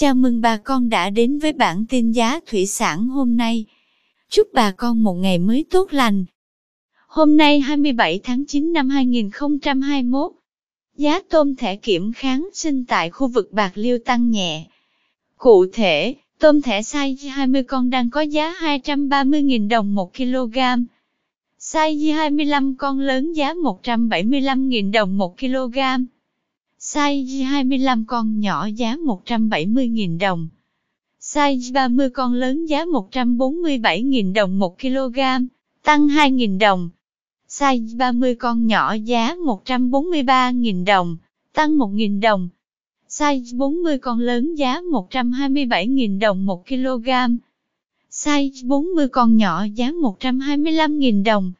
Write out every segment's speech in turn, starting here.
Chào mừng bà con đã đến với bản tin giá thủy sản hôm nay. Chúc bà con một ngày mới tốt lành. Hôm nay 27 tháng 9 năm 2021, giá tôm thẻ kiểm kháng sinh tại khu vực Bạc Liêu tăng nhẹ. Cụ thể, tôm thẻ size 20 con đang có giá 230.000 đồng 1 kg. Size 25 con lớn giá 175.000 đồng 1 kg. Size 25 con nhỏ giá 170.000 đồng. Size 30 con lớn giá 147.000 đồng 1 kg, tăng 2.000 đồng. Size 30 con nhỏ giá 143.000 đồng, tăng 1.000 đồng. Size 40 con lớn giá 127.000 đồng 1 kg. Size 40 con nhỏ giá 125.000 đồng.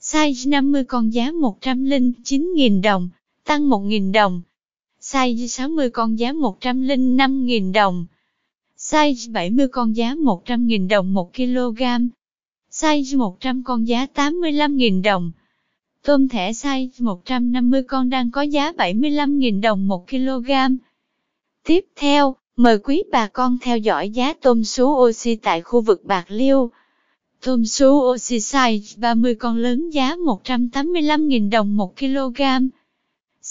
Size 50 con giá 109.000 đồng, tăng 1.000 đồng. Size 60 con giá 105.000 đồng. Size 70 con giá 100.000 đồng 1 kg. Size 100 con giá 85.000 đồng. Tôm thẻ size 150 con đang có giá 75.000 đồng 1 kg. Tiếp theo, mời quý bà con theo dõi giá tôm sú oxy tại khu vực Bạc Liêu. Tôm sú oxy size 30 con lớn giá 185.000 đồng 1 kg.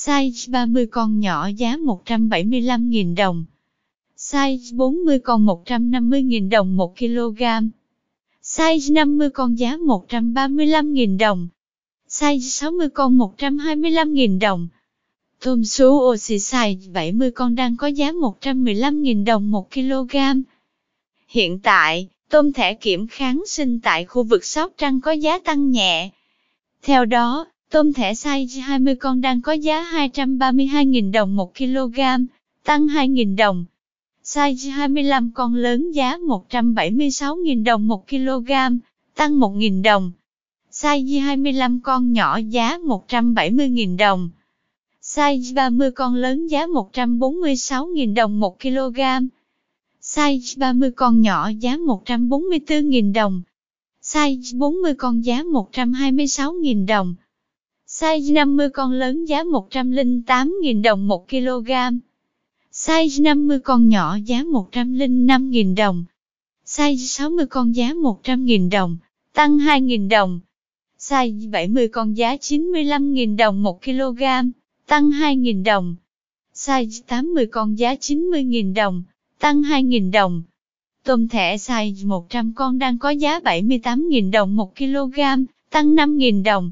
Size 30 con nhỏ giá 175.000 đồng. Size 40 con 150.000 đồng 1 kg. Size 50 con giá 135.000 đồng. Size 60 con 125.000 đồng. Tôm sú oxy size 70 con đang có giá 115.000 đồng 1 kg. Hiện tại, tôm thẻ kiểm kháng sinh tại khu vực Sóc Trăng có giá tăng nhẹ. Theo đó, tôm thẻ size 20 con đang có giá 232.000 đồng 1 kg, tăng 2.000 đồng. Size 25 con lớn giá 176.000 đồng 1 kg, tăng 1.000 đồng. Size 25 con nhỏ giá 170.000 đồng. Size 30 con lớn giá 146.000 đồng 1 kg. Size 30 con nhỏ giá 144.000 đồng. Size 40 con giá 126.000 đồng. Size 50 con lớn giá 108.000 đồng 1 kg. Size 50 con nhỏ giá 105.000 đồng. Size 60 con giá 100.000 đồng, tăng 2.000 đồng. Size 70 con giá 95.000 đồng 1 kg, tăng 2.000 đồng. Size 80 con giá 90.000 đồng, tăng 2.000 đồng. Tôm thẻ size 100 con đang có giá 78.000 đồng 1 kg, tăng 5.000 đồng.